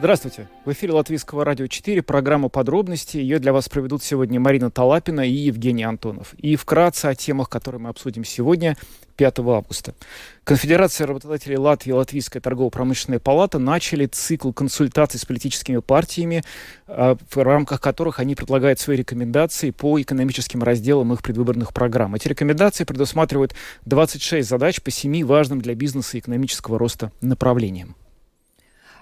Здравствуйте. В эфире Латвийского радио 4, программа «Подробности». Ее для вас проведут сегодня Марина Талапина и Евгений Антонов. И вкратце о темах, которые мы обсудим сегодня, 5 августа. Конфедерация работодателей Латвии и Латвийская торгово-промышленная палата начали цикл консультаций с политическими партиями, а, в рамках которых они предлагают свои рекомендации по экономическим разделам их предвыборных программ. Эти рекомендации предусматривают 26 задач по семи важным для бизнеса и экономического роста направлениям.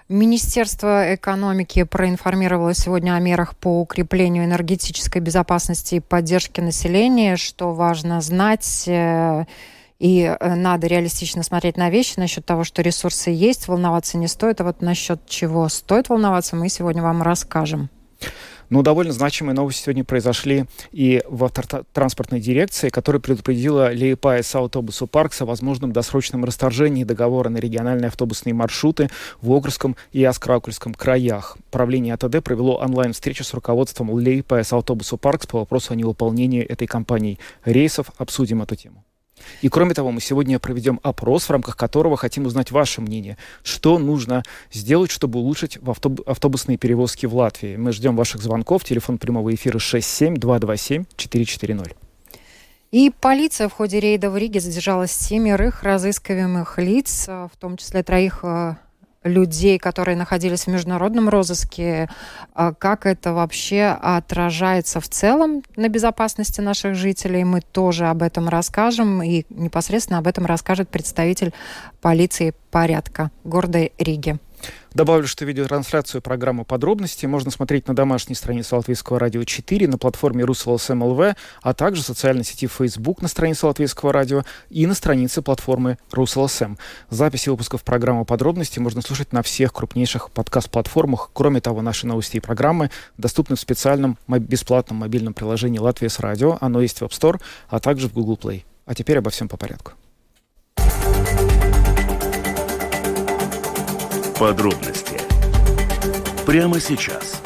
Министерство экономики проинформировало сегодня о мерах по укреплению энергетической безопасности и поддержки населения, что важно знать. Э, и э, надо реалистично смотреть на вещи насчет того, что ресурсы есть, волноваться не стоит. А вот насчет чего стоит волноваться, мы сегодня вам расскажем. Но довольно значимые новости сегодня произошли и в автотранспортной дирекции, которая предупредила Liepājas autobusu parks о возможном досрочном расторжении договора на региональные автобусные маршруты в Огрском и Айзкраукльском краях. Правление АТД провело онлайн-встречу с руководством Liepājas autobusu parks по вопросу о невыполнении этой компанией рейсов. Обсудим эту тему. И кроме того, мы сегодня проведем опрос, в рамках которого хотим узнать ваше мнение. Что нужно сделать, чтобы улучшить автобус, автобусные перевозки в Латвии? Мы ждем ваших звонков. Телефон прямого эфира 67-227-440. И полиция в ходе рейда в Риге задержала семерых разыскиваемых лиц, в том числе троих э, людей, которые находились в международном розыске, а как это вообще отражается в целом на безопасности наших жителей. Мы тоже об этом расскажем, и непосредственно об этом расскажет представитель полиции порядка города Риги. Добавлю, что видеотрансляцию программы «Подробности» можно смотреть на домашней странице Латвийского радио 4, на платформе РусЛСМ ЛВ, а также в социальной сети Facebook на странице Латвийского радио и на странице платформы РусЛСМ. Записи выпусков программы «Подробности» можно слушать на всех крупнейших подкаст-платформах. Кроме того, наши новости и программы доступны в специальном бесплатном мобильном приложении «Латвия с радио». Оно есть в App Store, а также в Google Play. А теперь обо всем по порядку. Подробности прямо сейчас.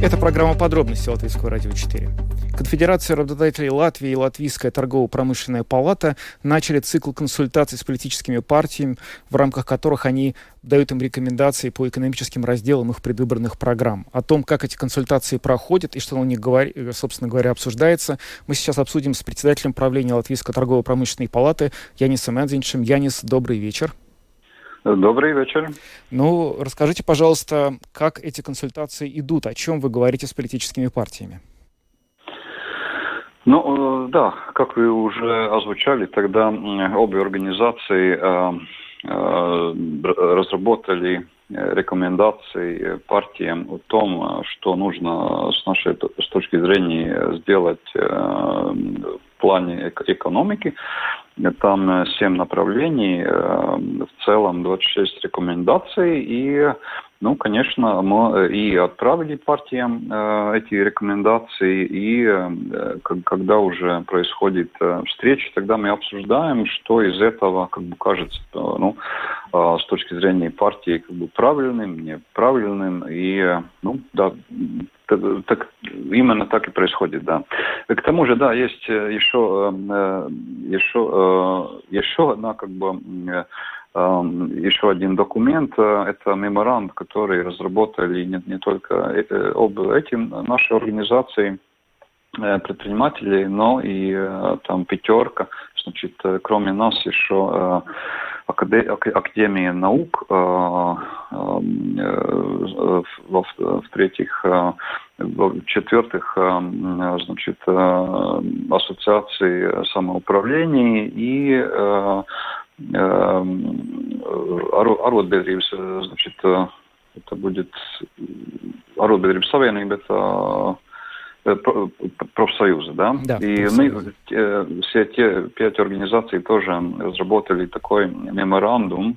Это программа подробности Латвийского радио 4. Конфедерация работодателей Латвии и Латвийская торгово-промышленная палата начали цикл консультаций с политическими партиями, в рамках которых они дают им рекомендации по экономическим разделам их предвыборных программ. О том, как эти консультации проходят и что на них, собственно говоря, обсуждается, мы сейчас обсудим с председателем правления Латвийской торгово-промышленной палаты Янисом Эдзинчем. Янис, добрый вечер. Добрый вечер. Ну, расскажите, пожалуйста, как эти консультации идут, о чем вы говорите с политическими партиями? Ну, э, да, как вы уже озвучали, тогда обе организации э, э, разработали рекомендации партиям о том, что нужно с нашей с точки зрения сделать плане экономики. Там семь направлений, в целом 26 рекомендаций, и ну, конечно, мы и отправили партиям э, эти рекомендации, и э, когда уже происходит э, встреча, тогда мы обсуждаем, что из этого, как бы кажется, э, ну, э, с точки зрения партии, как бы правильным, неправильным, и, ну, да, так, именно так и происходит, да. К тому же, да, есть еще, э, еще, э, еще одна, как бы, еще один документ, э, это меморанд, который разработали не, не только э, об этим нашей организации э, предпринимателей, но и там пятерка, значит, кроме нас еще Академия наук, в-третьих, в-четвертых, значит, ассоциации самоуправления и arotbiedrības, значит, это будет arotbiedrības savienība, это профсоюзы, да? да и мы, все те пять организаций тоже разработали такой меморандум,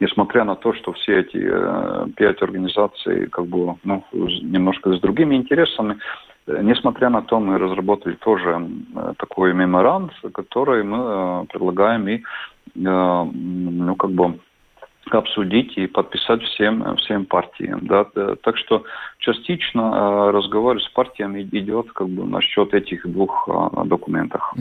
несмотря на то, что все эти пять организаций как бы, ну, немножко с другими интересами, Несмотря на то, мы разработали тоже такой меморанд, который мы предлагаем и ну, как бы обсудить и подписать всем, всем партиям. Да? Так что частично разговор с партиями идет как бы насчет этих двух документов.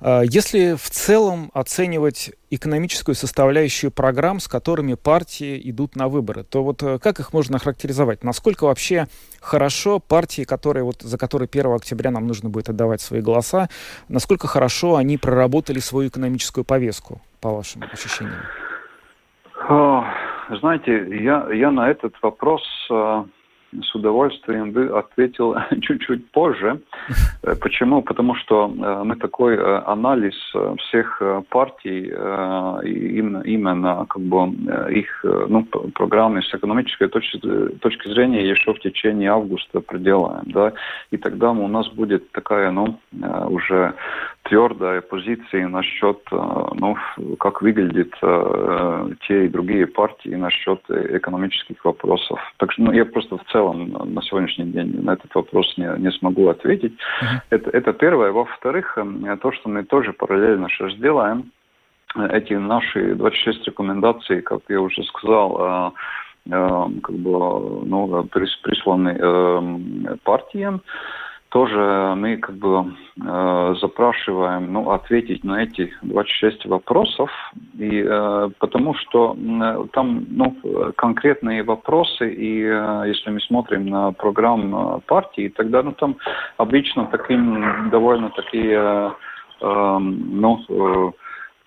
Если в целом оценивать экономическую составляющую программ, с которыми партии идут на выборы, то вот э, как их можно охарактеризовать? Насколько вообще хорошо партии, которые, вот, за которые 1 октября нам нужно будет отдавать свои голоса, насколько хорошо они проработали свою экономическую повестку, по вашим ощущениям? Знаете, я, я на этот вопрос э, с удовольствием бы ответил чуть-чуть позже. Э, почему? Потому что э, мы такой анализ всех партий, именно как бы их ну, программы с экономической точки, точки зрения еще в течение августа проделаем. Да? И тогда у нас будет такая, ну, уже твердая позиция насчет, э, ну, как выглядят э, те и другие партии насчет экономических вопросов. Так что ну, я просто в целом на сегодняшний день на этот вопрос не, не смогу ответить. Uh-huh. Это, это первое. Во-вторых, э, то, что мы тоже параллельно сейчас делаем, эти наши 26 рекомендаций, как я уже сказал, как бы ну, присланы партиям тоже мы как бы э, запрашиваем ну, ответить на эти 26 вопросов, и, э, потому что э, там ну, конкретные вопросы, и э, если мы смотрим на программу партии, тогда ну, там обычно таким довольно такие э, э, ну, э,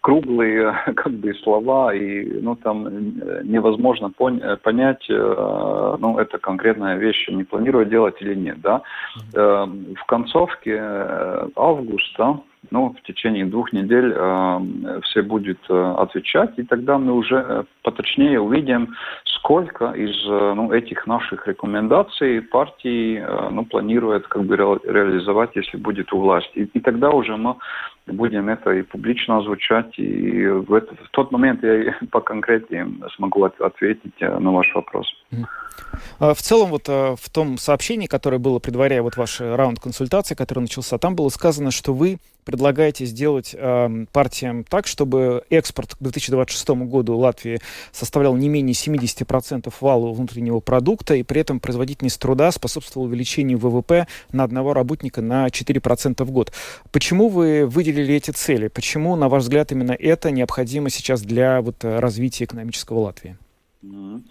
круглые как бы слова, и ну, там э, невозможно пон понять, э, ну, это конкретная вещь, не планирует делать или нет. Да? Э, в концовке э, августа ну, в течение двух недель э, все будет э, отвечать, и тогда мы уже э, поточнее увидим, сколько из э, ну, этих наших рекомендаций партии э, ну, планирует как бы ре реализовать, если будет у власти. И, и тогда уже мы будем это и публично озвучать, и в, это, в тот момент я по конкретнее смогу от, ответить э, на ваш вопрос. А, в целом, вот э, в том сообщении, которое было, предваряя вот ваш раунд консультации, который начался, там было сказано, что вы предлагаете сделать э, партиям так, чтобы экспорт к 2026 году Латвии составлял не менее 70% валового внутреннего продукта, и при этом производительность труда способствовала увеличению ВВП на одного работника на 4% в год. Почему вы выделили эти цели? Почему, на ваш взгляд, именно это необходимо сейчас для вот, развития экономического Латвии? Mm-hmm.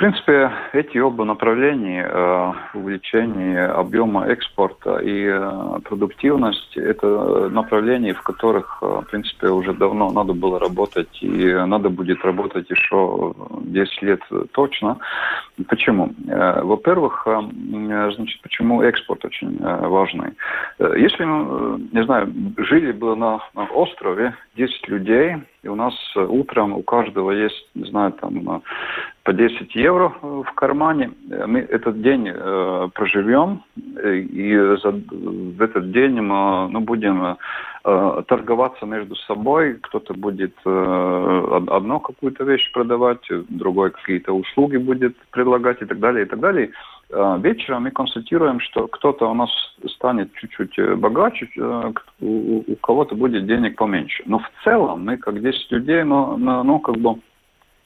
Принципе, эти оба направления, э, увеличение объема экспорта и э, продуктивность, это направления, в которых, э, в принципе, уже давно надо было работать, и надо будет работать еще 10 лет точно. Почему? Во-первых, значит, почему экспорт очень важный? Если не знаю, жили бы на, на острове 10 людей, и у нас утром у каждого есть, не знаю, там по 10 евро э, в кармане. Мы этот день э, проживем, э, и за, в этот день мы ну, будем э, торговаться между собой. Кто-то будет э, одно какую-то вещь продавать, другой какие-то услуги будет предлагать и так далее, и так далее. Э, вечером мы констатируем, что кто-то у нас станет чуть-чуть э, богаче, э, у, кого-то будет денег поменьше. Но в целом мы, как 10 людей, ну, ну как бы Э,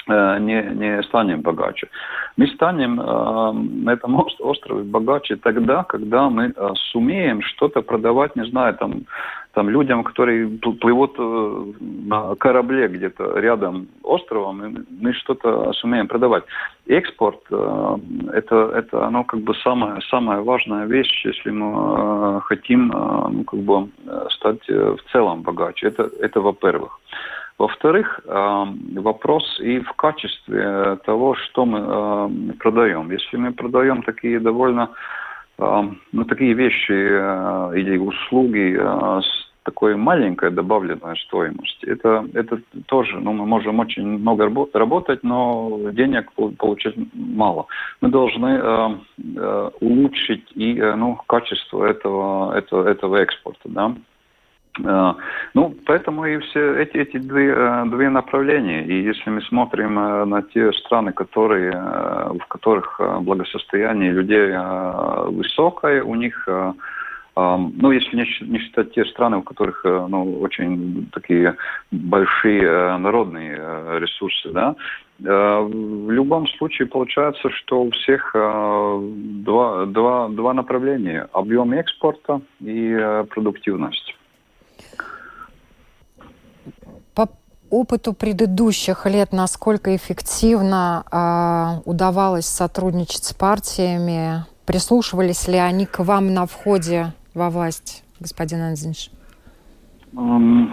не, не станем богаче. Мы станем э, на этом острове богаче тогда, когда мы э, сумеем что-то продавать, не знаю, там, там людям, которые плывут э, на корабле где-то рядом островом, и мы что-то сумеем продавать. Экспорт э, это, это оно как бы самая, самая важная вещь, если мы э, хотим э, ну, как бы стать в целом богаче. Это, это во-первых. Во-вторых, вопрос и в качестве того, что мы продаем. Если мы продаем такие довольно ну, такие вещи э, или услуги э, с такой маленькой добавленной стоимостью, это, это тоже, ну, мы можем очень много работать, но денег получать мало. Мы должны э, э, улучшить и, ну, качество этого, этого, этого экспорта, да. Э, ну, поэтому и все эти, эти две, э, две направления. И если мы смотрим э, на те страны, которые, в которых благосостояние людей высокое, у них ну, если не считать те страны, у которых ну, очень такие большие народные ресурсы, да. В любом случае получается, что у всех два, два, два направления. Объем экспорта и продуктивность. По опыту предыдущих лет, насколько эффективно э, удавалось сотрудничать с партиями? Прислушивались ли они к вам на входе во власть, господин Анзинш? Um,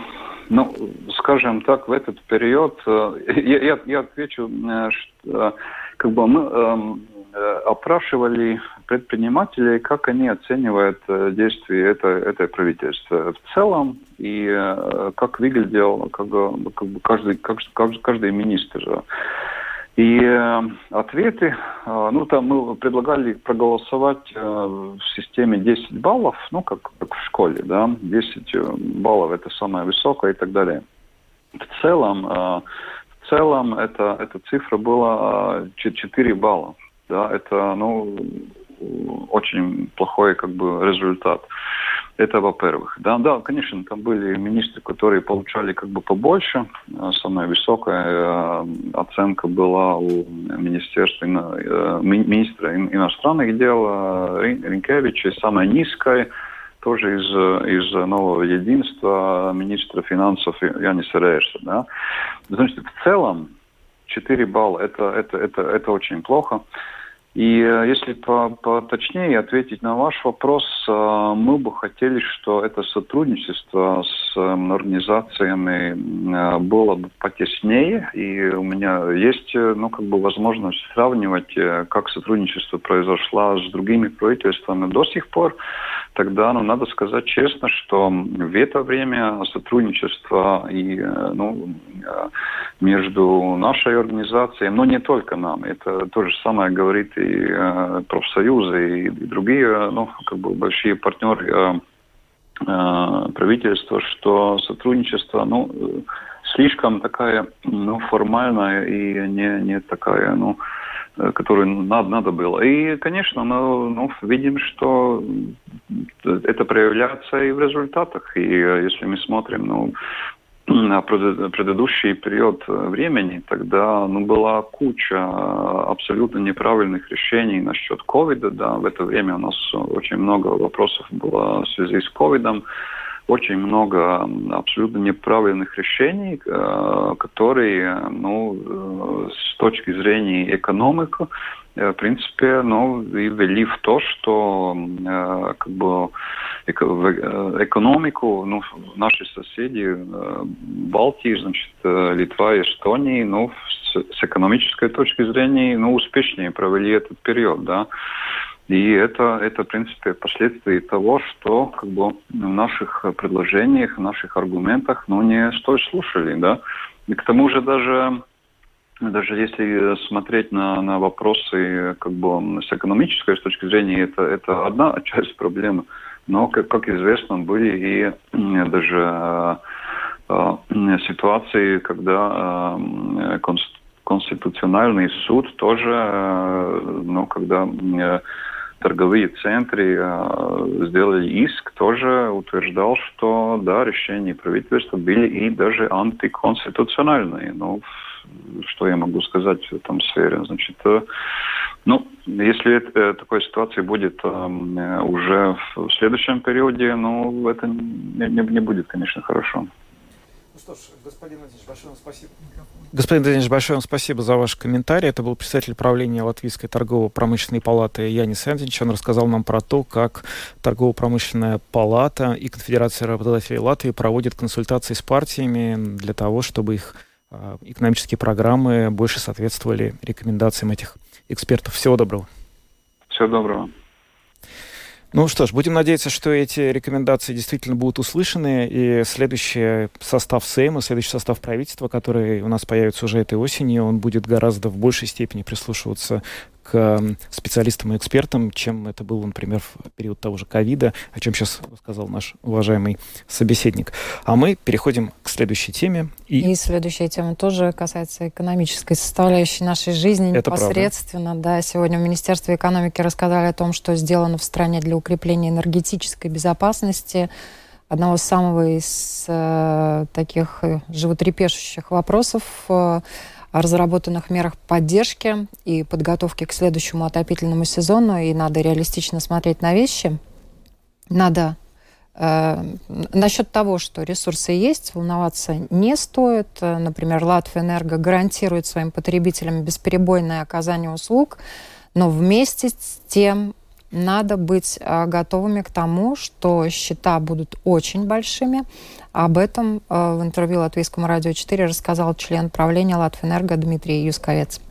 ну, скажем так, в этот период, э, я, я, я отвечу, э, что как бы мы эм, Э, опрашивали предпринимателей, как они оценивают э, действия это, этой правительства в целом и э, как выглядел как, как бы каждый, как, каждый министр. И ответы, ну там мы предлагали проголосовать в системе 10 баллов, ну как, как в школе, да, 10 баллов это самое высокое и так далее. В целом, в целом это, эта цифра была 4 балла да, это, ну, очень плохой, как бы, результат. Это во-первых. Да, да, конечно, там были министры, которые получали как бы побольше. Самая высокая э, оценка была у министерства, э, министра иностранных дел э, Ринкевича, самая низкая тоже из, из нового единства министра финансов Янис Рейерса. Да. Значит, в целом 4 балла это, это, это, это очень плохо. И э, если поточнее ответить на ваш вопрос, э, мы бы хотели, что это сотрудничество с эм, организациями э, было бы потеснее. И у меня есть ну, как бы возможность сравнивать, как сотрудничество произошло с другими правительствами до сих пор. Тогда, ну, надо сказать честно, что в это время сотрудничество и, ну, между нашей организацией, но не только нам, это то же самое говорит и э, профсоюзы, и, и другие, ну, как бы большие партнеры э, э, правительства, что сотрудничество, ну, слишком такая, ну, формальная и не, не такая, ну, которую надо, надо было. И, конечно, мы ну, видим, что это проявляется и в результатах. И если мы смотрим, ну, предыдущий период э, времени, тогда ну, была куча э, абсолютно неправильных решений насчет ковида. Да. В это время у нас очень много вопросов было в связи с ковидом очень много абсолютно неправильных решений, э, которые, ну, с точки зрения экономики, в принципе, ну, и вели в то, что как бы в экономику, ну, наши соседи Балтии, значит, Литва и Эстония, ну, с, с экономической точки зрения, ну, успешнее провели этот период, да. И это, это, в принципе, последствия того, что как бы, в наших предложениях, в наших аргументах ну, не столь слушали. Да? И к тому же даже даже если смотреть на, на вопросы как бы с экономической с точки зрения, это, это одна часть проблемы. Но, как, как известно, были и даже э, ситуации, когда э, конституциональный суд тоже, э, ну, когда э, торговые центры э, сделали иск, тоже утверждал, что да, решения правительства были и даже антиконституциональные. Ну, что я могу сказать в этом сфере? Значит, э, ну, если э, такой ситуации будет э, уже в следующем периоде, ну, это не, не, будет, конечно, хорошо. Ну что ж, господин Владимирович, большое вам спасибо. Господин Владимирович, большое вам спасибо за ваш комментарий. Это был представитель правления Латвийской торгово-промышленной палаты Янис Энзинч. Он рассказал нам про то, как торгово-промышленная палата и Конфедерация работодателей Латвии проводят консультации с партиями для того, чтобы их экономические программы больше соответствовали рекомендациям этих экспертов. Всего доброго. Всего доброго. Ну что ж, будем надеяться, что эти рекомендации действительно будут услышаны, и следующий состав Сейма, следующий состав правительства, который у нас появится уже этой осенью, он будет гораздо в большей степени прислушиваться к специалистам и экспертам, чем это было, например, в период того же ковида, о чем сейчас сказал наш уважаемый собеседник. А мы переходим к следующей теме. И, и следующая тема тоже касается экономической составляющей нашей жизни это непосредственно. Правда. Да, сегодня в Министерстве экономики рассказали о том, что сделано в стране для укрепления энергетической безопасности. одного самого из э, таких э, животрепещущих вопросов э, о разработанных мерах поддержки и подготовки к следующему отопительному сезону. И надо реалистично смотреть на вещи. Надо э, насчет того, что ресурсы есть, волноваться не стоит. Например, Латвия Энерго гарантирует своим потребителям бесперебойное оказание услуг, но вместе с тем надо быть э, готовыми к тому, что счета будут очень большими. Об этом э, в интервью Латвийскому радио 4 рассказал член правления Латвэнерго Дмитрий Юсковец.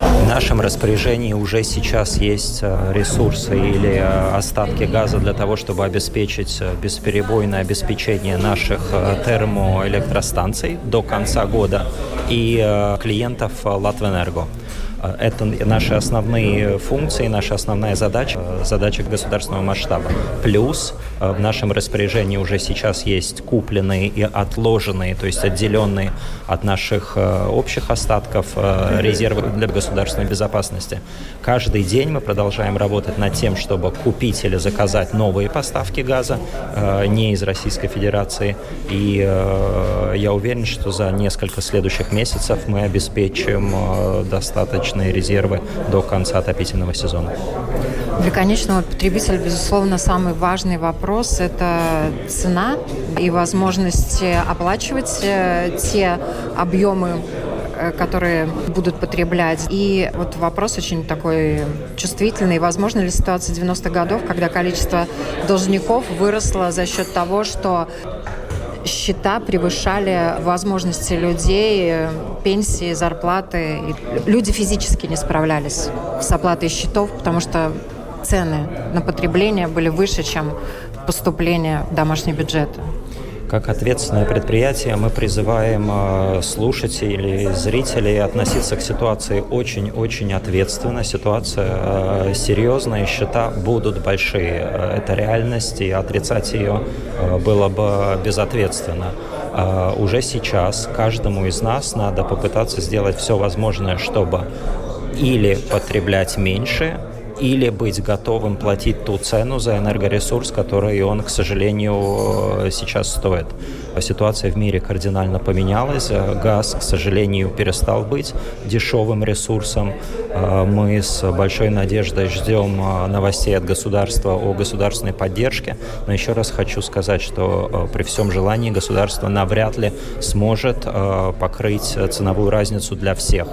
В нашем распоряжении уже сейчас есть э, ресурсы или остатки газа для того, чтобы обеспечить бесперебойное обеспечение наших термоэлектростанций до конца года и клиентов Латвэнерго. Э, это наши основные функции, наша основная задача, э, задача государственного масштаба. Плюс э, в нашем распоряжении уже сейчас есть купленные и отложенные, то есть отделенные от наших общих остатков резервы для государственной безопасности. Каждый день мы продолжаем работать над тем, чтобы купить или заказать новые поставки газа не из Российской Федерации. И я уверен, что за несколько следующих месяцев мы обеспечим достаточно достаточные резервы до конца отопительного сезона. Для конечного потребителя, безусловно, самый важный вопрос – это цена и возможность оплачивать э, те объемы э, которые будут потреблять. И вот вопрос очень такой чувствительный. Возможно ли ситуация 90-х годов, когда количество должников выросло за счет того, что счета превышали возможности людей, пенсии, зарплаты. И люди физически не справлялись с оплатой счетов, потому что цены на потребление были выше, чем поступление в домашний бюджет. Как ответственное предприятие мы призываем э, слушателей, зрителей относиться к ситуации очень-очень ответственно. Ситуация э, серьезная, счета будут большие. Это реальность, и отрицать ее было бы безответственно. Уже сейчас каждому из нас надо попытаться сделать все возможное, чтобы или потреблять меньше, или быть готовым платить ту цену за энергоресурс, который он, к сожалению, сейчас стоит. Ситуация в мире кардинально поменялась. Газ, к сожалению, перестал быть дешевым ресурсом. Мы с большой надеждой ждем новостей от государства о государственной поддержке. Но еще раз хочу сказать, что при всем желании государство навряд ли сможет покрыть ценовую разницу для всех.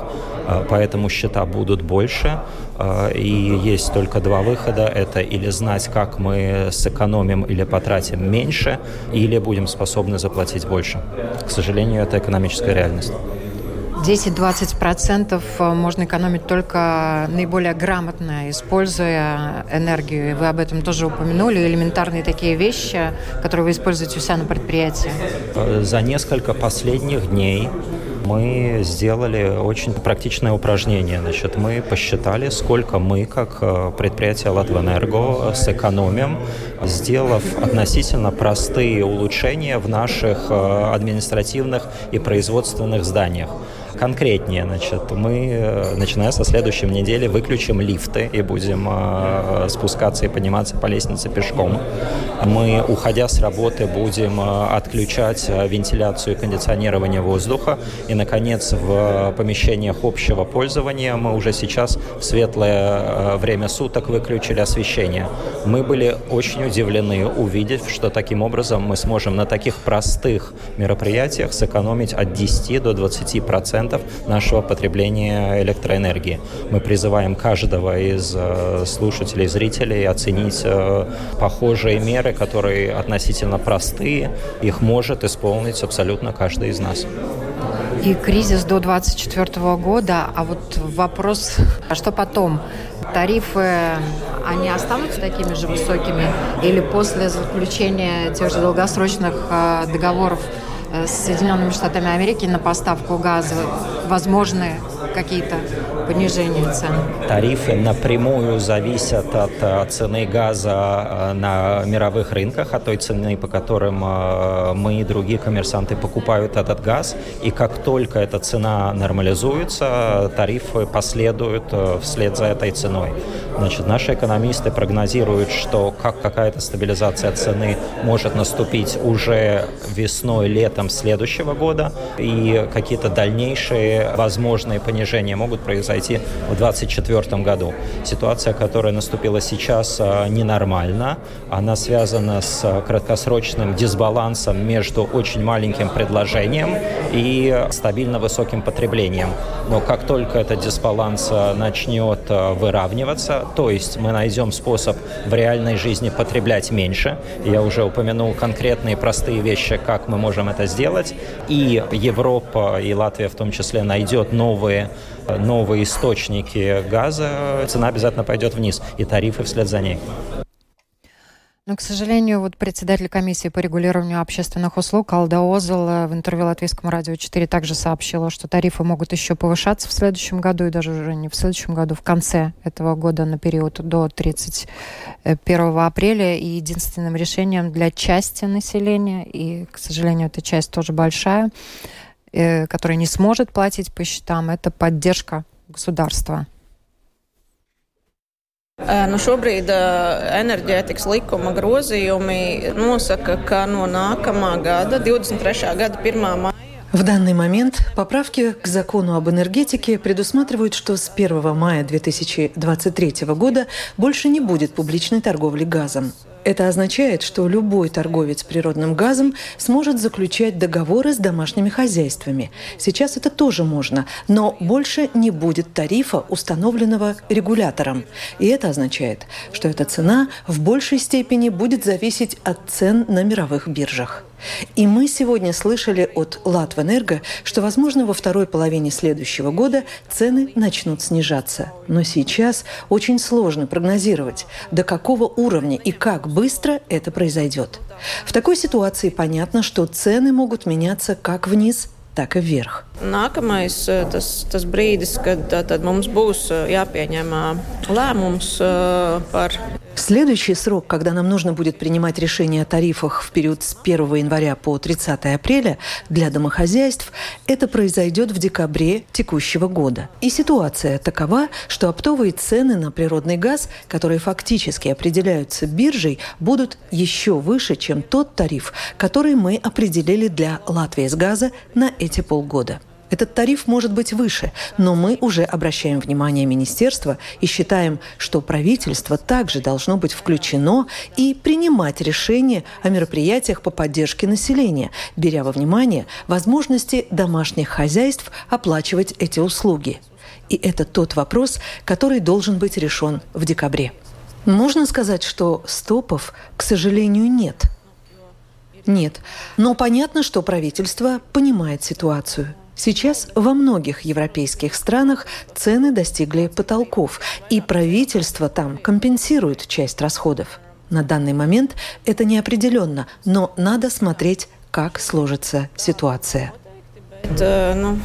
Поэтому счета будут больше. И есть только два выхода. Это или знать, как мы сэкономим или потратим меньше, или будем способны заплатить больше. К сожалению, это экономическая реальность. 10-20% э, можно экономить только наиболее грамотно, используя энергию. И вы об этом тоже упомянули. Элементарные такие вещи, которые вы используете у себя на предприятии. Э, за несколько последних дней мы сделали очень практичное упражнение. Значит, мы посчитали, сколько мы, как э, предприятие Латвэнерго, сэкономим, сделав относительно простые улучшения в наших э, административных и производственных зданиях. Конкретнее, значит, мы, э, начиная со следующей недели, выключим лифты и будем э, спускаться и подниматься по лестнице пешком. Мы, уходя с работы, будем э, отключать вентиляцию и кондиционирование воздуха. И, наконец, в помещениях общего пользования мы уже сейчас в светлое время суток выключили освещение. Мы были очень удивлены, увидев, что таким образом мы сможем на таких простых мероприятиях сэкономить от 10 до 20 процентов 10% нашего потребления электроэнергии. Мы призываем каждого из э, слушателей, зрителей оценить э, похожие меры, которые относительно простые. Их может исполнить абсолютно каждый из нас. И кризис до 2024 года. А вот вопрос, а что потом? Тарифы, они останутся такими же высокими? Или после заключения тех же долгосрочных э, договоров с Соединенными Штатами Америки на поставку газа возможны какие-то понижения цен? Тарифы напрямую зависят от э, цены газа э, на мировых рынках, от той цены, по которым мы и другие коммерсанты покупают этот газ. И как только эта цена нормализуется, тарифы последуют вслед за этой ценой. Значит, наши экономисты прогнозируют, что как какая-то стабилизация цены может наступить уже весной, летом следующего года, и какие-то дальнейшие возможные понижения могут произойти в 2024 году. Ситуация, которая наступила сейчас, а, ненормальна. Она связана с краткосрочным дисбалансом между очень маленьким предложением и стабильно высоким потреблением. Но как только этот дисбаланс а, начнет а, выравниваться, то есть мы найдем способ в реальной жизни потреблять меньше, я уже упомянул конкретные простые вещи, как мы можем это сделать, и Европа и Латвия в том числе найдет новые новые источники газа, цена обязательно пойдет вниз, и тарифы вслед за ней. Но, к сожалению, вот председатель комиссии по регулированию общественных услуг Алда Озел в интервью Латвийскому радио 4 также сообщила, что тарифы могут еще повышаться в следующем году, и даже уже не в следующем году, в конце этого года на период до 31 апреля. И единственным решением для части населения, и, к сожалению, эта часть тоже большая, э, которая не сможет платить по счетам, это поддержка государства. Nu šobrīd enerģētikas likuma grozījumi nosaka, ka no nākamā gada, 23. gada 1. maija, в данный момент поправки к закону об энергетике предусматривают, что с 1 мая 2023 года больше не будет публичной торговли газом. Это означает, что любой торговец природным газом сможет заключать договоры с домашними хозяйствами. Сейчас это тоже можно, но больше не будет тарифа, установленного регулятором. И это означает, что эта цена в большей степени будет зависеть от цен на мировых биржах. И мы сегодня слышали от Латвэнерго, что, возможно, во второй половине следующего года цены начнут снижаться. Но сейчас очень сложно прогнозировать, до какого уровня и как быстро это произойдет. В такой ситуации понятно, что цены могут меняться как вниз, так и вверх. Nākamais tas, tas brīdis, kad tad mums būs jāpieņem lēmums par Следующий срок, когда нам нужно будет принимать решение о тарифах в период с 1 января по 30 апреля для домохозяйств, это произойдет в декабре текущего года. И ситуация такова, что оптовые цены на природный газ, которые фактически определяются биржей, будут еще выше, чем тот тариф, который мы определили для Латвии с газа на эти полгода. Этот тариф может быть выше, но мы уже обращаем внимание министерства и считаем, что правительство также должно быть включено и принимать решения о мероприятиях по поддержке населения, беря во внимание возможности домашних хозяйств оплачивать эти услуги. И это тот вопрос, который должен быть решен в декабре. Можно сказать, что стопов, к сожалению, нет. Нет. Но понятно, что правительство понимает ситуацию – Сейчас во многих европейских странах цены достигли потолков, и правительство там компенсирует часть расходов. На данный момент это неопределенно, но надо смотреть, как сложится ситуация. Ну,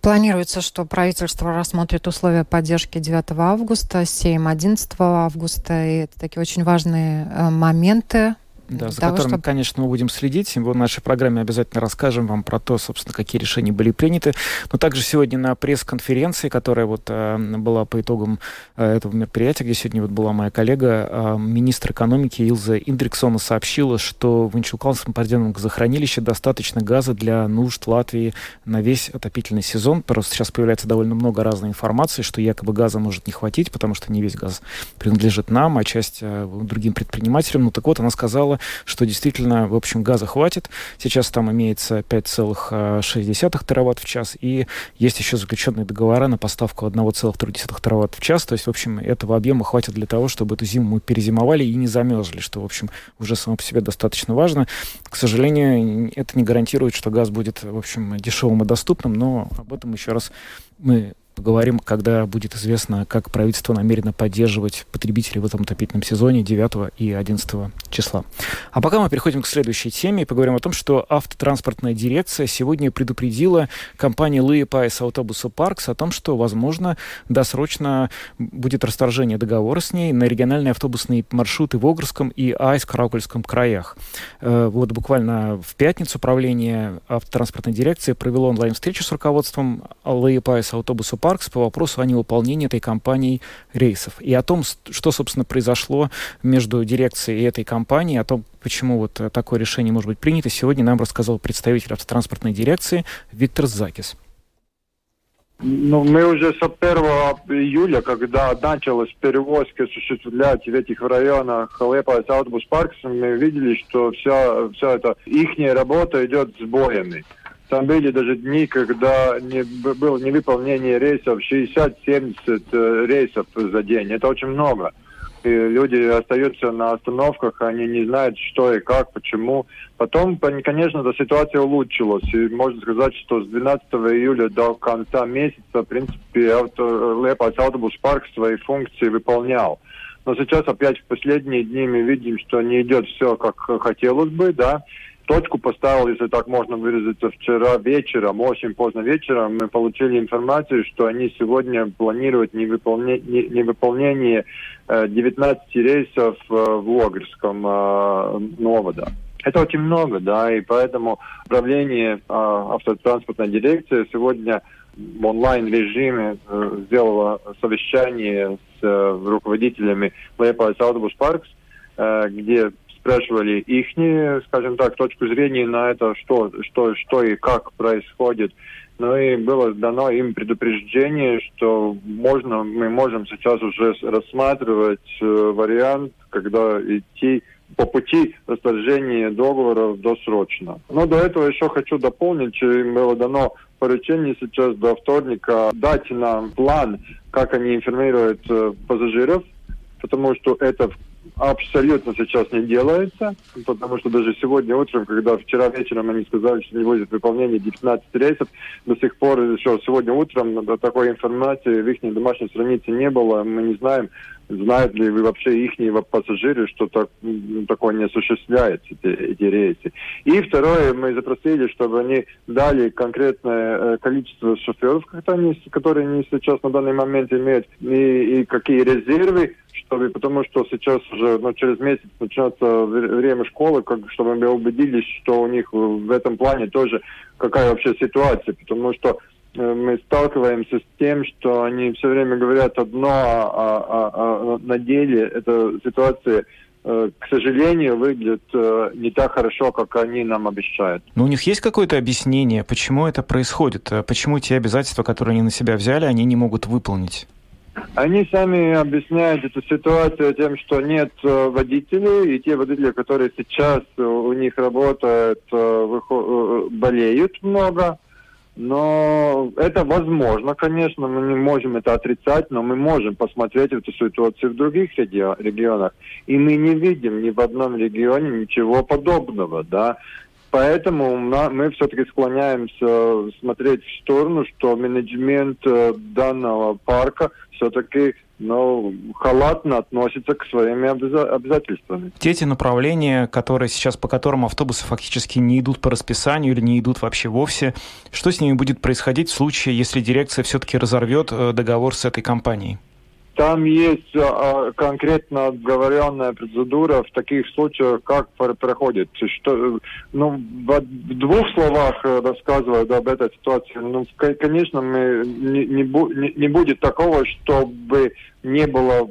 Планируется, что правительство рассмотрит условия поддержки 9 августа, 7 11 августа. И это такие очень важные э, моменты да, за того, которыми, чтобы... конечно, мы будем следить. В нашей программе обязательно расскажем вам про то, собственно, какие решения были приняты. Но также сегодня на пресс-конференции, которая вот э, была по итогам э, этого мероприятия, где сегодня вот была моя коллега, э, министр экономики Илза Индриксона сообщила, что в Инчукалском подземном газохранилище достаточно газа для нужд Латвии на весь отопительный сезон. Просто сейчас появляется довольно много разной информации, что якобы газа может не хватить, потому что не весь газ принадлежит нам, а часть э, другим предпринимателям. Ну так вот, она сказала, что действительно, в общем, газа хватит. Сейчас там имеется 5,6 тераватт в час, и есть еще заключенные договора на поставку 1,3 тераватт в час. То есть, в общем, этого объема хватит для того, чтобы эту зиму мы перезимовали и не замерзли, что, в общем, уже само по себе достаточно важно. К сожалению, это не гарантирует, что газ будет, в общем, дешевым и доступным, но об этом еще раз мы Поговорим, когда будет известно, как правительство намерено поддерживать потребителей в этом отопительном сезоне 9 и 11 числа. А пока мы переходим к следующей теме и поговорим о том, что автотранспортная дирекция сегодня предупредила компанию Liepājas autobusu parks о том, что, возможно, досрочно будет расторжение договора с ней на региональные автобусные маршруты в Огрском и Айзкраукльском краях. Э, вот буквально в пятницу управление автотранспортной дирекции провело онлайн-встречу с руководством Liepājas autobusu parks по вопросу о невыполнении этой компанией рейсов и о том, что, собственно, произошло между дирекцией и этой компанией, о том, почему вот такое решение может быть принято, сегодня нам рассказал представитель автотранспортной дирекции Виктор Закис. Ну, мы уже с 1 июля, когда началась перевозка осуществлять в этих районах Лепас Аутбус Паркс, мы видели, что вся, вся эта их работа идет с боями. Там были даже дни, когда не, было невыполнение рейсов 60-70 э, рейсов за день. Это очень много и люди остаются на остановках, они не знают, что и как, почему. Потом, конечно, эта ситуация улучшилась. И можно сказать, что с 12 июля до конца месяца, в принципе, Лепас автобус парк свои функции выполнял. Но сейчас опять в последние дни мы видим, что не идет все, как хотелось бы, да точку поставил, если так можно выразиться, вчера вечером, очень поздно вечером, мы получили информацию, что они сегодня планируют невыполнение, невыполнение 19 э, рейсов э, в Логерском э, Новода. Это очень много, да, и поэтому управление автотранспортной дирекции сегодня в онлайн-режиме сделало совещание с руководителями Liepājas autobusu parks, где спрашивали их, скажем так, точку зрения на это, что, что, что и как происходит. Ну и было дано им предупреждение, что можно, мы можем сейчас уже рассматривать э, вариант, когда идти по пути расторжения договоров досрочно. Но до этого еще хочу дополнить, что им было дано поручение сейчас до вторника дать нам план, как они информируют э, пассажиров, потому что это абсолютно сейчас не делается, потому что даже сегодня утром, когда вчера вечером они сказали, что не будет выполнения 19 рейсов, до сих пор еще сегодня утром такой информации в их домашней странице не было, мы не знаем, знают ли вы вообще их пассажиры, что так, такое не осуществляется, эти, эти рейсы. И второе, мы запросили, чтобы они дали конкретное э, количество шоферов, которые они сейчас на данный момент имеют, и, и какие резервы, чтобы, потому что сейчас уже ну, через месяц начнется время школы, как, чтобы мы убедились, что у них в этом плане тоже какая вообще ситуация, потому что мы сталкиваемся с тем, что они все время говорят одно, а, а, а, а на деле эта ситуация э, к сожалению, выглядит э, не так хорошо, как они нам обещают. Но у них есть какое-то объяснение, почему это происходит? Почему те обязательства, которые они на себя взяли, они не могут выполнить? Они сами объясняют эту ситуацию тем, что нет водителей, и те водители, которые сейчас у них работают, болеют много, но это возможно, конечно, мы не можем это отрицать, но мы можем посмотреть эту ситуацию в других регионах. И мы не видим ни в одном регионе ничего подобного, да. Поэтому мы все-таки склоняемся смотреть в сторону, что менеджмент э, данного парка все-таки но халатно относится к своим обязательствам. Те эти направления, которые сейчас, по которым автобусы фактически не идут по расписанию или не идут вообще вовсе, что с ними будет происходить в случае, если дирекция все-таки разорвет э, договор с этой компанией? Там есть а, конкретно оговоренная процедура в таких случаях, как проходит. Что, ну, в, двух словах э, рассказываю об этой ситуации. Ну, конечно, мы, не, не, не будет такого, чтобы не было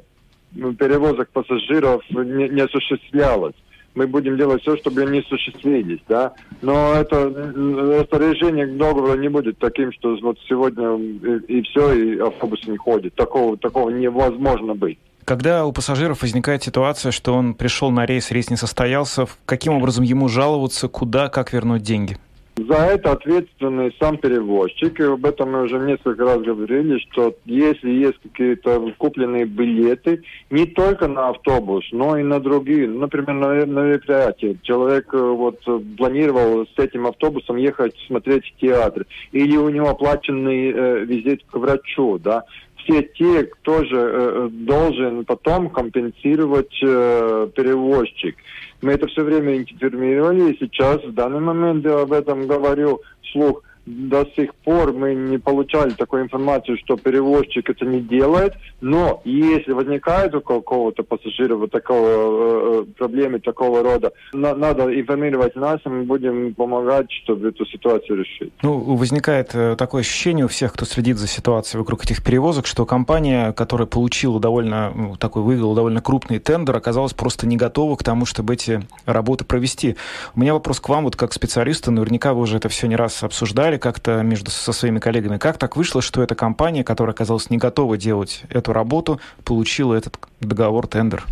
ну, перевозок пассажиров, не, не осуществлялось мы будем делать все, чтобы они осуществились, да. Но это распоряжение к договору не будет таким, что вот сегодня и, и все, и автобус не ходит. Такого, такого невозможно быть. Когда у пассажиров возникает ситуация, что он пришел на рейс, рейс не состоялся, каким образом ему жаловаться, куда, как вернуть деньги? За это ответственный сам перевозчик, и об этом мы уже несколько раз говорили, что если есть какие-то купленные билеты, не только на автобус, но и на другие, например, на, на мероприятие. Человек э, вот планировал с этим автобусом ехать смотреть театр, или у него оплаченный э, визит к врачу, да, все те, кто же э, должен потом компенсировать э, перевозчик. Мы это все время информировали, и сейчас, в данный момент я об этом говорю вслух – до сих пор мы не получали такой информации, что перевозчик это не делает, но если возникает у какого-то пассажира вот такого э, э, проблемы такого рода, на, надо информировать нас, и мы будем помогать, чтобы эту ситуацию решить. Ну, возникает э, такое ощущение у всех, кто следит за ситуацией вокруг этих перевозок, что компания, которая получила довольно, такой выиграла довольно крупный тендер, оказалась просто не готова к тому, чтобы эти работы провести. У меня вопрос к вам, вот как специалисту, наверняка вы уже это все не раз обсуждали, обсуждали как-то между со своими коллегами, как так вышло, что эта компания, которая оказалась не готова делать эту работу, получила этот договор, тендер?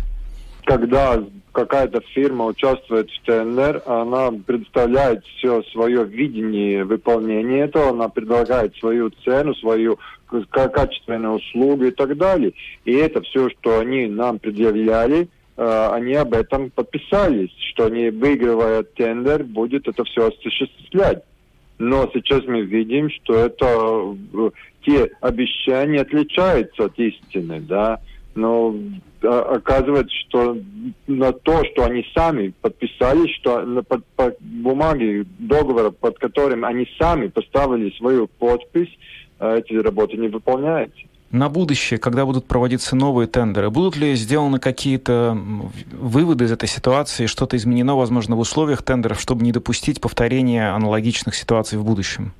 Когда какая-то фирма участвует в тендер, она предоставляет все свое видение выполнения этого, она предлагает свою цену, свою качественную услугу и так далее. И это все, что они нам предъявляли, э, они об этом подписались, что они, выигрывая тендер, будет это все осуществлять. Но сейчас мы видим, что это э, те обещания отличаются от истины, да. Но а, оказывается, что на то, что они сами подписали, что на под, под бумаге договора, под которым они сами поставили свою подпись, э, эти работы не выполняются на будущее, когда будут проводиться новые тендеры, будут ли сделаны какие-то выводы из этой ситуации, что-то изменено, возможно, в условиях тендеров, чтобы не допустить повторения аналогичных ситуаций в будущем?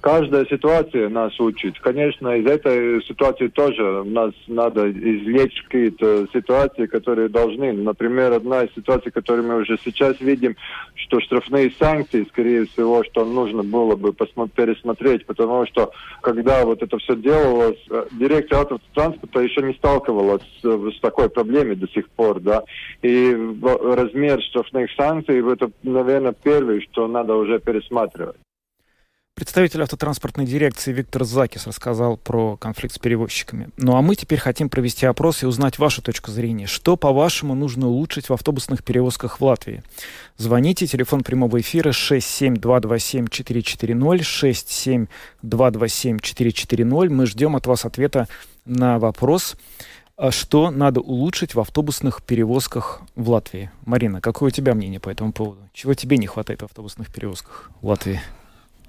Каждая ситуация нас учит. Конечно, из этой ситуации тоже нас надо извлечь какие-то ситуации, которые должны. Например, одна из ситуаций, которую мы уже сейчас видим, что штрафные санкции, скорее всего, что нужно было бы пересмотреть, потому что когда вот это все делалось, э, дирекция автотранспорта еще не сталкивалась с, с такой проблемой до сих пор, да. И размер штрафных санкций, это, наверное, первое, что надо уже пересматривать. Представитель автотранспортной дирекции Виктор Закис рассказал про конфликт с перевозчиками. Ну а мы теперь хотим провести опрос и узнать вашу точку зрения. Что, по-вашему, нужно улучшить в автобусных перевозках в Латвии? Звоните, телефон прямого эфира 67227-440, 67227-440. Мы ждем от вас ответа на вопрос, а что надо улучшить в автобусных перевозках в Латвии. Марина, какое у тебя мнение по этому поводу? Чего тебе не хватает в автобусных перевозках в Латвии?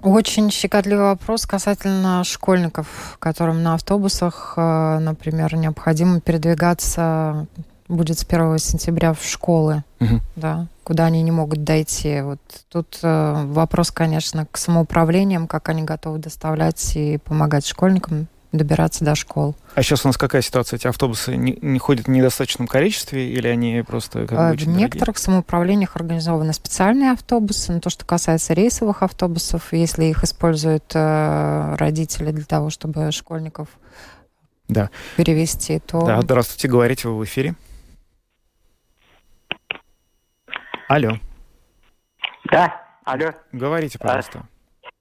Очень щекотливый вопрос касательно школьников, которым на автобусах, э, например, необходимо передвигаться будет с 1 сентября в школы, угу. да, куда они не могут дойти. Вот тут э, вопрос, конечно, к самоуправлениям, как они готовы доставлять и помогать школьникам добираться до школ. А сейчас у нас какая ситуация? Эти автобусы не, не ходят в недостаточном количестве или они просто как бы, а, В некоторых дорогие? самоуправлениях организованы специальные автобусы. Но то, что касается рейсовых автобусов, если их используют э, родители для того, чтобы школьников да. перевести, то... Да, здравствуйте, говорите вы в эфире. Алло. Да, алло. Говорите, пожалуйста.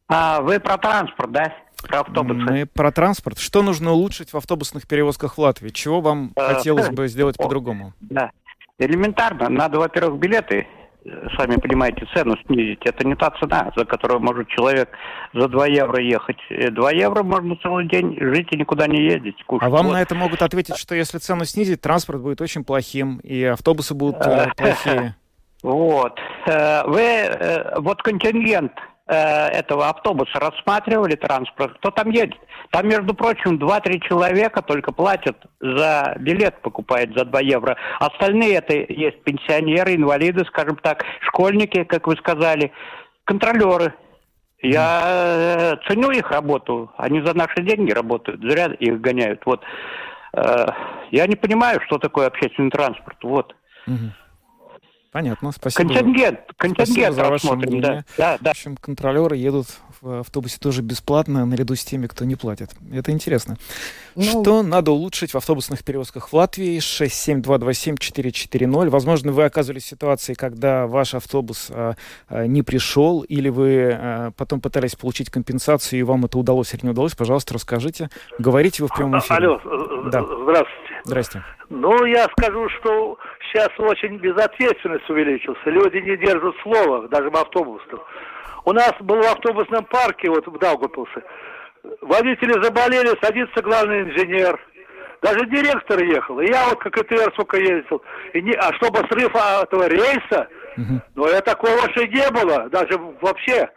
А, вы про транспорт, да? Про автобусы. Мы про транспорт. Что нужно улучшить в автобусных перевозках в Латвии? Чего вам э, хотелось бы сделать по-другому? Да. Элементарно. Надо, во-первых, билеты э, сами понимаете, цену снизить. Это не та цена, за которую может человек за 2 евро ехать. 2 э, евро можно целый день жить и никуда не ездить. Кушать. А вам вот. на это могут ответить, что если цену снизить, транспорт будет очень плохим, и автобусы будут плохие. Вот. Вы, вот контингент Э, этого автобуса рассматривали транспорт, кто там едет. Там, между прочим, 2-3 человека только платят за билет, покупает за 2 евро. Остальные это есть пенсионеры, инвалиды, скажем так, школьники, как вы сказали, контролеры. Я э, ценю их работу. Они за наши деньги работают, зря их гоняют. Вот. Э, я не понимаю, что такое общественный транспорт. Вот. Угу. Понятно, спасибо. Контингент, контингент спасибо ваше мнение. Да, да. В общем, контролеры едут в автобусе тоже бесплатно, наряду с теми, кто не платит. Это интересно. Ну, Что надо улучшить в автобусных перевозках в Латвии? 67227-440. Возможно, вы оказывались в ситуации, когда ваш автобус а, а, не пришел, или вы а, потом пытались получить компенсацию, и вам это удалось или не удалось. Пожалуйста, расскажите. Говорите вы в прямом эфире. Алло, Да. здравствуйте. Здрасте. Ну, я скажу, что сейчас очень безответственность увеличилась. Люди не держат слова, даже в автобусах. У нас был в автобусном парке, вот в Даугавпилсе, водители заболели, садится главный инженер. Даже директор ехал. И я вот как ИТР, сука, ездил. И не, а чтобы срыв этого рейса, ну, я такого вообще не было. Даже вообще.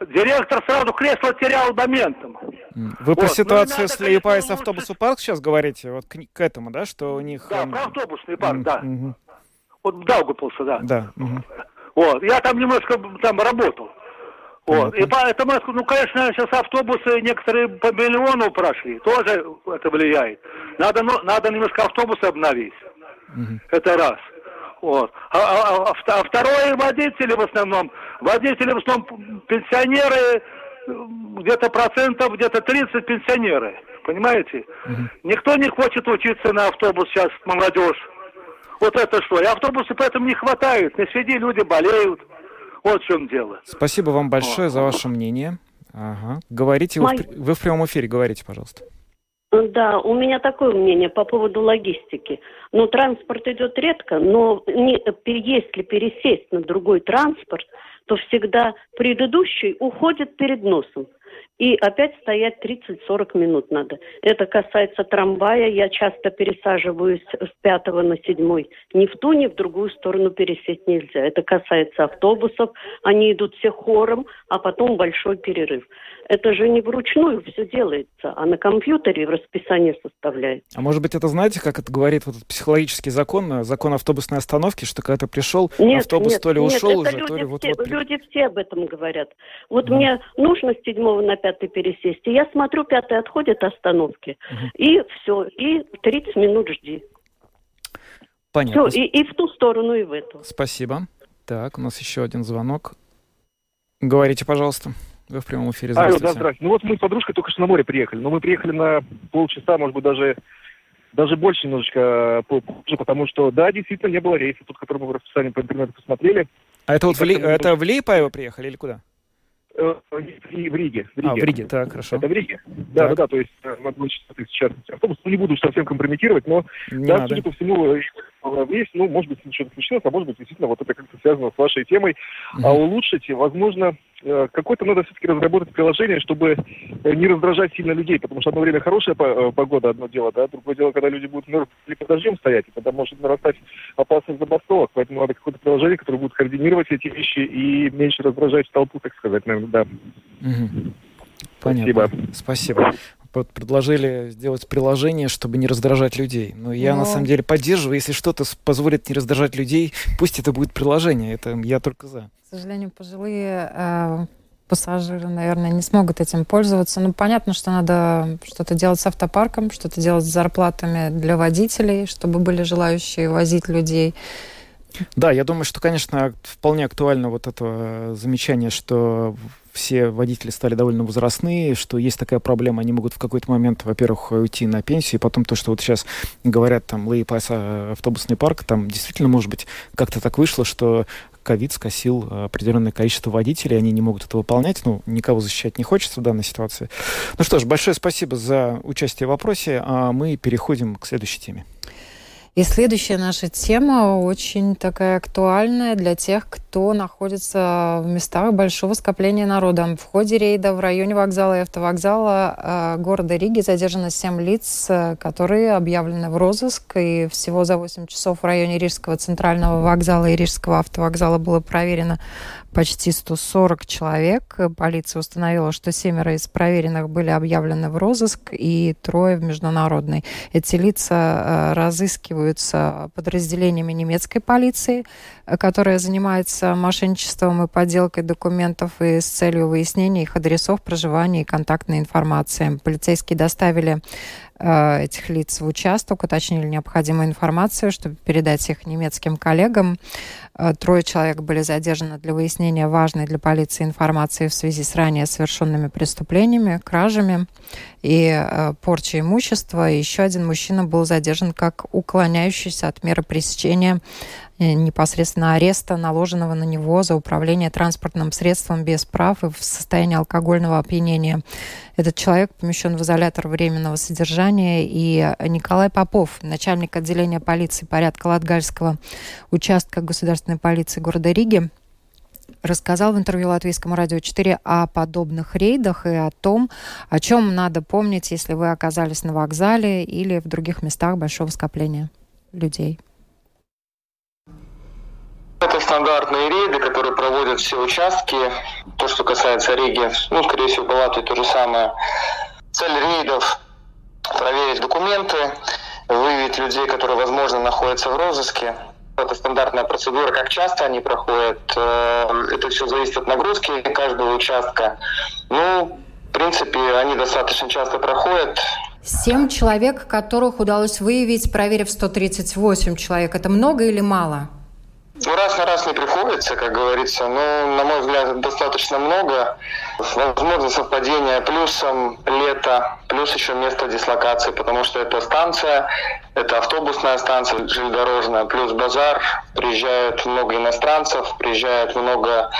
Директор сразу кресло терял моментом. Вы про Вот, ну, ситуацию с Liepājas улучшить. autobusu parks сейчас говорите? Вот к, к этому, да, что у них... Да, эм, про автобусный парк, да. мгм. Вот в Даугавпилсе, да. Да. мгм. Вот, я там немножко там работал. Вот. И поэтому, ну, конечно, сейчас автобусы некоторые по миллиону прошли, тоже это влияет. Надо, ну, надо немножко автобусы обновить. Это раз. Вот. А, а- а вт- а второе, водители в основном, водители в основном пенсионеры, где-то процентов, где-то 30 пенсионеры. Понимаете? Никто не хочет учиться на автобус сейчас, молодежь. Вот это что? И автобусы поэтому не хватает. На среди люди болеют. Вот в чем дело. Спасибо вам большое за ваше мнение. Ага. Говорите, вы, в, вы в прямом эфире, говорите, пожалуйста. Да, у меня такое мнение по поводу логистики. Ну, транспорт идет редко, но не- пе- если пересесть на другой транспорт, то всегда предыдущий уходит перед носом. И опять стоять 30-40 минут надо. Это касается трамвая. Я часто пересаживаюсь с пятого на седьмой. Ни в ту, ни в другую сторону пересесть нельзя. Это касается автобусов. Они идут все хором, а потом большой перерыв. Это же не вручную все делается, а на компьютере в расписание составляется. А может быть, это знаете, как это говорит вот этот психологический закон, э, закон автобусной остановки, что когда ты пришел, Нет, автобус нет, то ли нет, ушел уже, то ли все, вот-вот... при- люди все об этом говорят. Вот мне нужно с седьмого на пятый пересесть, и я смотрю, пятый отходит остановки, и все, и 30 минут жди. Понятно. Все, и, и в ту сторону, и в эту. Спасибо. Так, у нас еще один звонок. Говорите, пожалуйста. Вы в прямом эфире. Алло, Здравствуйте. да, здрасте. Ну вот мы с подружкой только что на море приехали, но мы приехали на полчаса, может быть, даже даже больше немножечко по- позже, потому что, да, действительно, не было рейса, тут, который мы в расписании по интернету посмотрели. А это вот в, Ли- это в Лиепаево приехали или куда? Э, и в Риге. В Риге. А, в Риге, так, хорошо. Это в Риге. Да, да, да, то есть э, было 4 тысячи автобус. Ну, не буду совсем компрометировать, но, Не да, надо. судя по всему, э, есть, ну, может быть, что-то случилось, а может быть, действительно, вот это как-то связано с вашей темой. А улучшить, возможно, э, какое-то надо все-таки разработать приложение, чтобы э, не раздражать сильно людей, потому что одно время хорошая э, погода, одно дело, да, другое дело, когда люди будут мерзнуть под дождем стоять, и тогда может нарастать опасность забастовок, поэтому надо какое-то приложение, которое будет координировать эти вещи и меньше раздражать толпу, так сказать, наверное, да. Понятно. Спасибо. Вот предложили сделать приложение, чтобы не раздражать людей. Но я Ну. на самом деле поддерживаю, если что-то позволит не раздражать людей, пусть это будет приложение. Это я только за. К сожалению, пожилые э, пассажиры, наверное, не смогут этим пользоваться. Ну, понятно, что надо что-то делать с автопарком, что-то делать с зарплатами для водителей, чтобы были желающие возить людей. Да, я думаю, что, конечно, вполне актуально вот это э, замечание, что все водители стали довольно возрастные, что есть такая проблема, они могут в какой-то момент, во-первых, уйти на пенсию, и потом то, что вот сейчас говорят, там, Лей Пайс а, автобусный парк, там действительно, может быть, как-то так вышло, что ковид скосил э, определенное количество водителей, они не могут это выполнять, ну, никого защищать не хочется в данной ситуации. Ну что ж, большое спасибо за участие в вопросе, а мы переходим к следующей теме. И следующая наша тема очень такая актуальная для тех, кто находится в местах большого скопления народа. В ходе рейда в районе вокзала и автовокзала э, города Риги задержано 7 лиц, э, которые объявлены в розыск. И всего за 8 часов в районе Рижского центрального вокзала и Рижского автовокзала было проверено почти 140 человек. Полиция установила, что семеро из проверенных были объявлены в розыск и трое в международный. Эти лица э, разыскиваются подразделениями немецкой полиции, которая занимается мошенничеством и подделкой документов и с целью выяснения их адресов проживания и контактной информации. Полицейские доставили э, этих лиц в участок, уточнили необходимую информацию, чтобы передать их немецким коллегам. Трое человек были задержаны для выяснения важной для полиции информации в связи с ранее совершенными преступлениями, кражами и порчей имущества. Еще один мужчина был задержан как уклоняющийся от меры пресечения непосредственно ареста, наложенного на него за управление транспортным средством без прав и в состоянии алкогольного опьянения. Этот человек помещен в изолятор временного содержания. И Николай Попов, начальник отделения полиции порядка Латгальского участка государственной полиции города Риги, рассказал в интервью Латвийскому радио 4 о подобных рейдах и о том, о чем надо помнить, если вы оказались на вокзале или в других местах большого скопления людей. Это стандартные рейды, которые проводят все участки. То, что касается Риги, ну, скорее всего, Латвии то же самое. Цель рейдов – проверить документы, выявить людей, которые, возможно, находятся в розыске. Это стандартная процедура. Как часто они проходят, э, это все зависит от нагрузки каждого участка. Ну, в принципе, они достаточно часто проходят. Семь человек, которых удалось выявить, проверив 138 человек. Это много или мало? Ну, раз на раз не приходится, как говорится, но, на мой взгляд, достаточно много. Возможно, совпадение плюсом лето, плюс еще место дислокации, потому что это станция, это автобусная станция железнодорожная, плюс базар, приезжает много иностранцев, приезжает много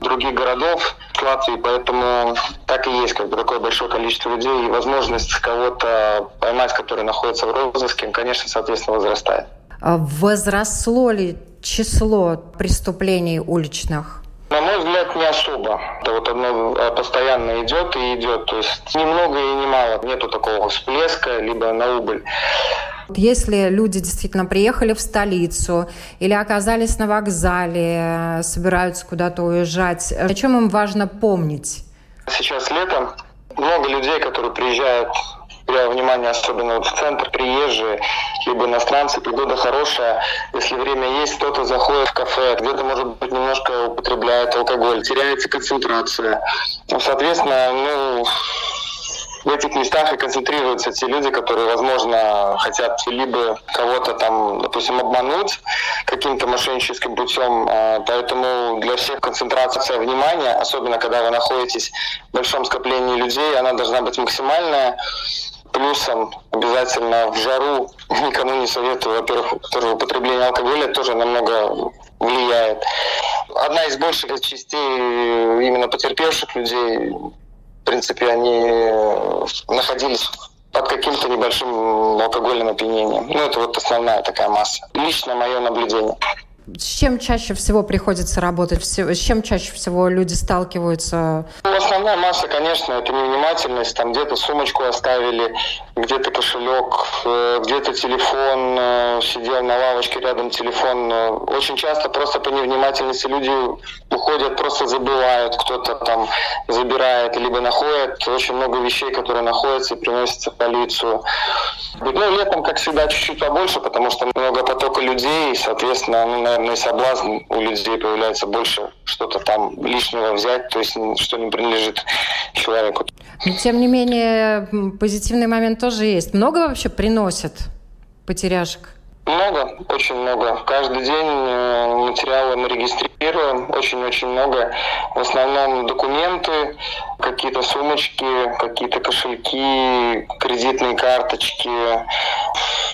других городов Латвии, поэтому так и есть как бы такое большое количество людей, и возможность кого-то поймать, который находится в розыске, конечно, соответственно, возрастает. А возросло ли число преступлений уличных? На мой взгляд, не особо. Это вот одно а, постоянно идет и идет. То есть ни много и ни мало. Нету такого всплеска, либо на убыль. Если люди действительно приехали в столицу или оказались на вокзале, собираются куда-то уезжать, о чем им важно помнить? Сейчас летом много людей, которые приезжают я внимание особенно вот в центр приезжие, либо иностранцы, погода хорошая, если время есть, кто-то заходит в кафе, где-то, может быть, немножко употребляет алкоголь, теряется концентрация. Ну, соответственно, ну, в этих местах и концентрируются те люди, которые, возможно, хотят либо кого-то там, допустим, обмануть каким-то мошенническим путем. А, поэтому для всех концентрация внимания, особенно когда вы находитесь в большом скоплении людей, она должна быть максимальная. Плюсом обязательно в жару никому не советую, во-первых, тоже употребление алкоголя тоже намного влияет. Одна из больших частей именно потерпевших людей, в принципе, они находились под каким-то небольшим алкогольным опьянением. Ну, это вот основная такая масса. Лично мое наблюдение. С чем чаще всего приходится работать? С чем чаще всего люди сталкиваются? Ну, основная масса, конечно, это невнимательность. Там где-то сумочку оставили, где-то кошелек, э, где-то телефон, э, сидел на лавочке рядом телефон. Э, очень часто просто по невнимательности люди уходят, просто забывают, кто-то там забирает, либо находит очень много вещей, которые находятся и приносятся в полицию. Ну, летом, как всегда, чуть-чуть побольше, потому что много потока людей, и, соответственно, ну, наверное, и соблазн у людей появляется больше что-то там лишнего взять, то есть что не принадлежит человеку. Но, тем не менее, позитивный момент тоже есть. Много вообще приносит потеряшек? Много, очень много. Каждый день э, материалы мы регистрируем, очень-очень много. В основном документы, какие-то сумочки, какие-то кошельки, кредитные карточки,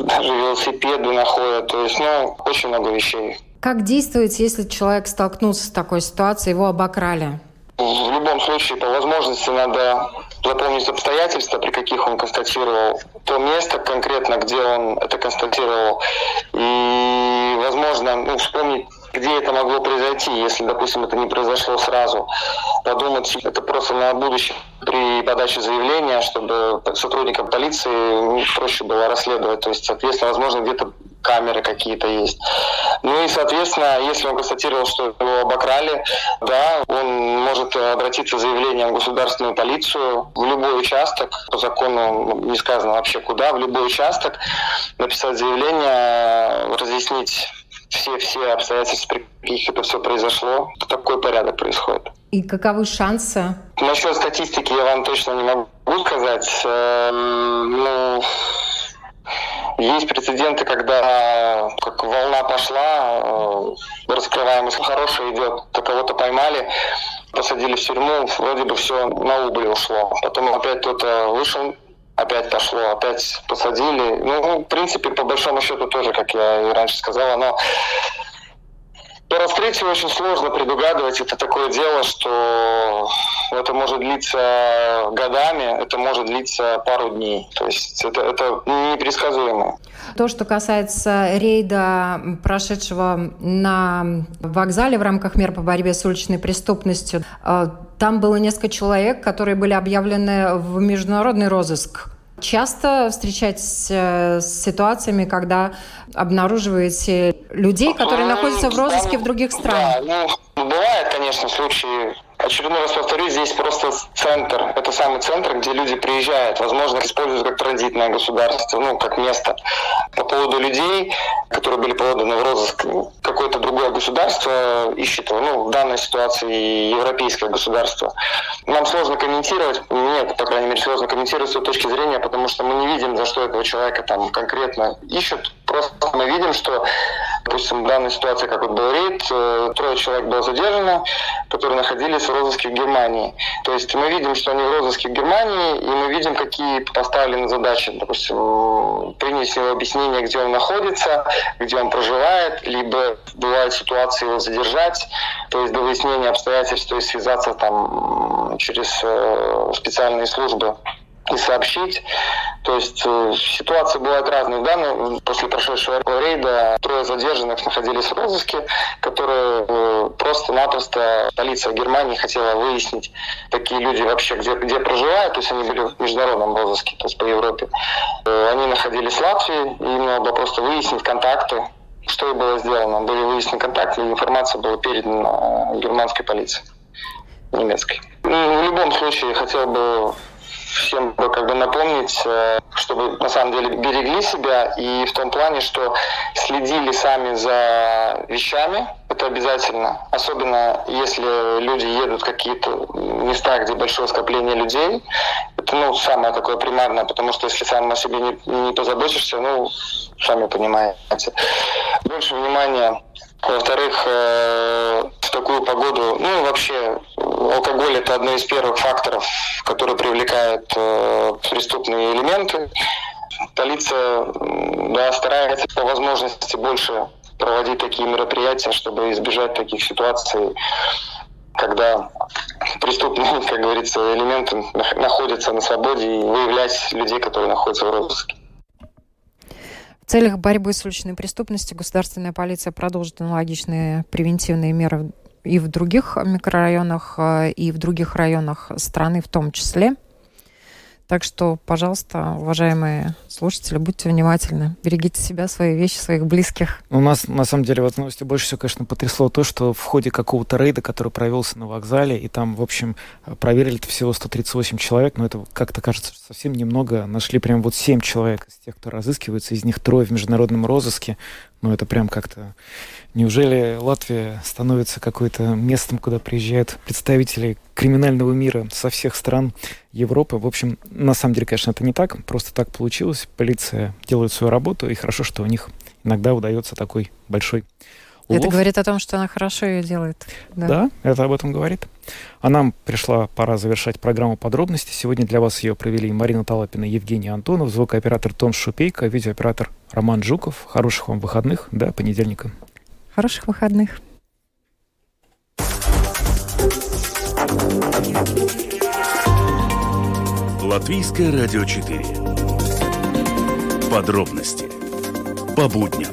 даже велосипеды находят. То есть, ну, очень много вещей. Как действовать, если человек столкнулся с такой ситуацией, его обокрали? В любом случае, по возможности надо запомнить обстоятельства, при каких он констатировал то место конкретно, где он это констатировал, и, возможно, ну, вспомнить где это могло произойти, если, допустим, это не произошло сразу. Подумать это просто на будущее при подаче заявления, чтобы сотрудникам полиции проще было расследовать. То есть, соответственно, возможно, где-то камеры какие-то есть. Ну и, соответственно, если он констатировал, что его обокрали, да, он может обратиться с заявлением в государственную полицию в любой участок, по закону не сказано вообще куда, в любой участок, написать заявление, разъяснить все-все обстоятельства, при каких это все произошло, такой порядок происходит. И каковы шансы? Насчет статистики я вам точно не могу сказать. Эм, ну, Есть прецеденты, когда как волна пошла, э, раскрываемость хорошая идет, кого-то поймали, посадили в тюрьму, вроде бы все на убыль ушло. Потом опять кто-то вышел, опять пошло, опять посадили. Ну, в принципе, по большому счету тоже, как я и раньше сказала, но по раскрытию очень сложно предугадывать. Это такое дело, что это может длиться годами, это может длиться пару дней. То есть это, это непредсказуемо. То, что касается рейда, прошедшего на вокзале в рамках мер по борьбе с уличной преступностью, э, там было несколько человек, которые были объявлены в международный розыск. Часто встречаетесь э, с ситуациями, когда обнаруживаете людей, которые находятся в розыске в других странах? Да, ну, бывает, конечно, случаи Очередной раз повторюсь, здесь просто центр. Это самый центр, где люди приезжают. Возможно, используют как транзитное государство, ну, как место. По поводу людей, которые были поданы в розыск, какое-то другое государство ищет. Ну, в данной ситуации европейское государство. Нам сложно комментировать. Нет, по крайней мере, сложно комментировать с той точки зрения, потому что мы не видим, за что этого человека там конкретно ищут. Просто мы видим, что, допустим, в данной ситуации, как вот был рейд, э, трое человек было задержано, которые находились в розыске в Германии. То есть мы видим, что они в розыске в Германии, и мы видим, какие поставлены задачи. Допустим, его объяснение, где он находится, где он проживает, либо бывают ситуации его задержать, то есть до выяснения обстоятельств, то есть связаться там через э, специальные службы и сообщить. То есть э, ситуации бывают разные. Да? Ну, после прошедшего рейда трое задержанных находились в розыске, которые э, просто-напросто полиция Германии хотела выяснить, такие люди вообще где, где проживают. То есть они были в международном розыске, то есть по Европе. Э, они находились в Латвии, и им надо просто выяснить контакты, что и было сделано. Были выяснены контакты, и информация была передана германской полиции немецкой. Ну, в любом случае, хотел бы всем бы как бы напомнить, э, чтобы на самом деле берегли себя и в том плане, что следили сами за вещами, это обязательно, особенно если люди едут в какие-то места, где большое скопление людей, это ну, самое такое примарное, потому что если сам о себе не, не позаботишься, ну, сами понимаете. Больше внимания во-вторых, э, в такую погоду, ну вообще, алкоголь это одно из первых факторов, который привлекает э, преступные элементы. Полиция да, старается по возможности больше проводить такие мероприятия, чтобы избежать таких ситуаций, когда преступные, как говорится, элементы находятся на свободе и выявлять людей, которые находятся в розыске. В целях борьбы с уличной преступностью государственная полиция продолжит аналогичные превентивные меры и в других микрорайонах, э, и в других районах страны в том числе. Так что, пожалуйста, уважаемые слушатели, будьте внимательны. Берегите себя, свои вещи, своих близких. У нас, на самом деле, в этой новости больше всего, конечно, потрясло то, что в ходе какого-то рейда, который провелся на вокзале, и там, в общем, проверили всего 138 человек, но это как-то кажется совсем немного. Нашли прям вот 7 человек из тех, кто разыскивается, из них трое в международном розыске. Ну, это прям как-то... Неужели Латвия становится какой-то местом, куда приезжают представители криминального мира со всех стран Европы? В общем, на самом деле, конечно, это не так. Просто так получилось. Полиция делает свою работу, и хорошо, что у них иногда удается такой большой улов. Это говорит о том, что она хорошо ее делает. Да. да, это об этом говорит. А нам пришла пора завершать программу подробности. Сегодня для вас ее провели Марина Талапина, Евгений Антонов, звукооператор Том Шупейко, видеооператор Роман Жуков. Хороших вам выходных, до понедельника. Хороших выходных. Латвийское радио 4. Подробности по будням.